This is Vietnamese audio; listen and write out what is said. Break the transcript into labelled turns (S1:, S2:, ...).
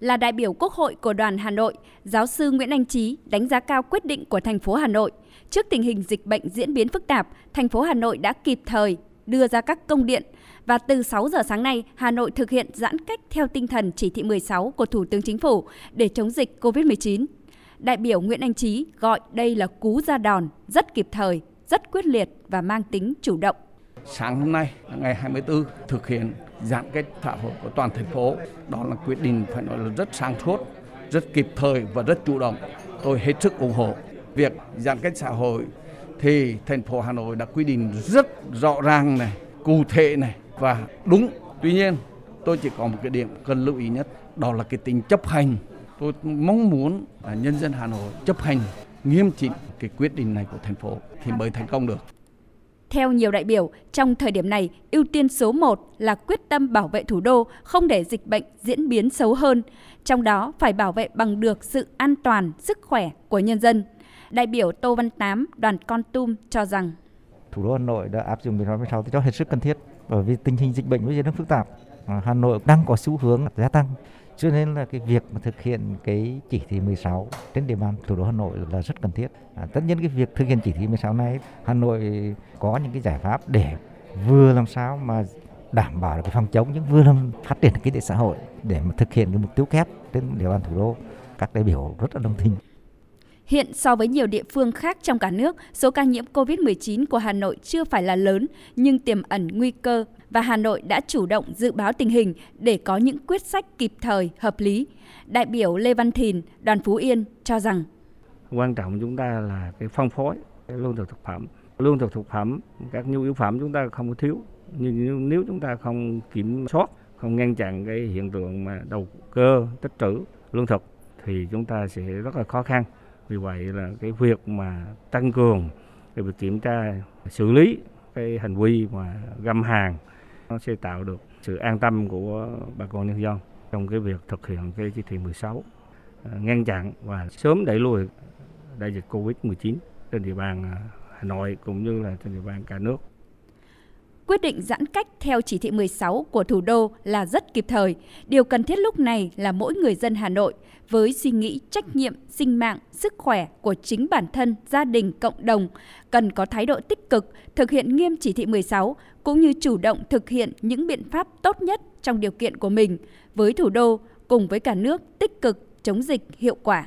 S1: Là đại biểu Quốc hội của đoàn Hà Nội, giáo sư Nguyễn Anh Trí đánh giá cao quyết định của thành phố Hà Nội. Trước tình hình dịch bệnh diễn biến phức tạp, thành phố Hà Nội đã kịp thời đưa ra các công điện và từ 6 giờ sáng nay, Hà Nội thực hiện giãn cách theo tinh thần chỉ thị 16 của Thủ tướng Chính phủ để chống dịch COVID-19. Đại biểu Nguyễn Anh Trí gọi đây là cú ra đòn rất kịp thời, rất quyết liệt và mang tính chủ động.
S2: Sáng hôm nay, ngày 24, thực hiện giãn cách xã hội của toàn thành phố. Đó là quyết định phải nói là rất sáng suốt, rất kịp thời và rất chủ động. Tôi hết sức ủng hộ việc giãn cách xã hội thì thành phố Hà Nội đã quy định rất rõ ràng này, cụ thể này và đúng. Tuy nhiên, tôi chỉ có một cái điểm cần lưu ý nhất, đó là cái tính chấp hành. Tôi mong muốn là nhân dân Hà Nội chấp hành nghiêm chỉnh cái quyết định này của thành phố thì mới thành công được.
S1: Theo nhiều đại biểu, trong thời điểm này, ưu tiên số 1 là quyết tâm bảo vệ thủ đô, không để dịch bệnh diễn biến xấu hơn. Trong đó phải bảo vệ bằng được sự an toàn, sức khỏe của nhân dân. Đại biểu Tô Văn Tám, đoàn Con Tum cho rằng
S3: Thủ đô Hà Nội đã áp dụng biện pháp 16 cho hết sức cần thiết bởi vì tình hình dịch bệnh bây giờ rất phức tạp. Hà Nội đang có xu hướng gia tăng cho nên là cái việc mà thực hiện cái chỉ thị 16 trên địa bàn thủ đô Hà Nội là rất cần thiết. À, tất nhiên cái việc thực hiện chỉ thị 16 này Hà Nội có những cái giải pháp để vừa làm sao mà đảm bảo được cái phòng chống nhưng vừa làm phát triển kinh tế xã hội để mà thực hiện cái mục tiêu kép trên địa bàn thủ đô. Các đại biểu rất là đồng tình.
S1: Hiện so với nhiều địa phương khác trong cả nước, số ca nhiễm COVID-19 của Hà Nội chưa phải là lớn nhưng tiềm ẩn nguy cơ và Hà Nội đã chủ động dự báo tình hình để có những quyết sách kịp thời, hợp lý. Đại biểu Lê Văn Thìn, đoàn Phú Yên cho rằng
S4: quan trọng chúng ta là cái phân phối lương thực thực phẩm. Lương thực thực phẩm, các nhu yếu phẩm chúng ta không có thiếu. Nhưng nếu chúng ta không kiểm soát, không ngăn chặn cái hiện tượng mà đầu cơ tích trữ lương thực thì chúng ta sẽ rất là khó khăn. Vì vậy là cái việc mà tăng cường cái việc kiểm tra, xử lý cái hành vi mà găm hàng, nó sẽ tạo được sự an tâm của bà con nhân dân trong cái việc thực hiện cái chỉ thị 16 à, ngăn chặn và sớm đẩy lùi đại dịch Covid-19 trên địa bàn à, Hà Nội cũng như là trên địa bàn cả nước.
S1: Quyết định giãn cách theo chỉ thị 16 của thủ đô là rất kịp thời. Điều cần thiết lúc này là mỗi người dân Hà Nội với suy nghĩ trách nhiệm, sinh mạng, sức khỏe của chính bản thân, gia đình, cộng đồng cần có thái độ tích cực, thực hiện nghiêm chỉ thị 16 cũng như chủ động thực hiện những biện pháp tốt nhất trong điều kiện của mình với thủ đô cùng với cả nước tích cực chống dịch hiệu quả.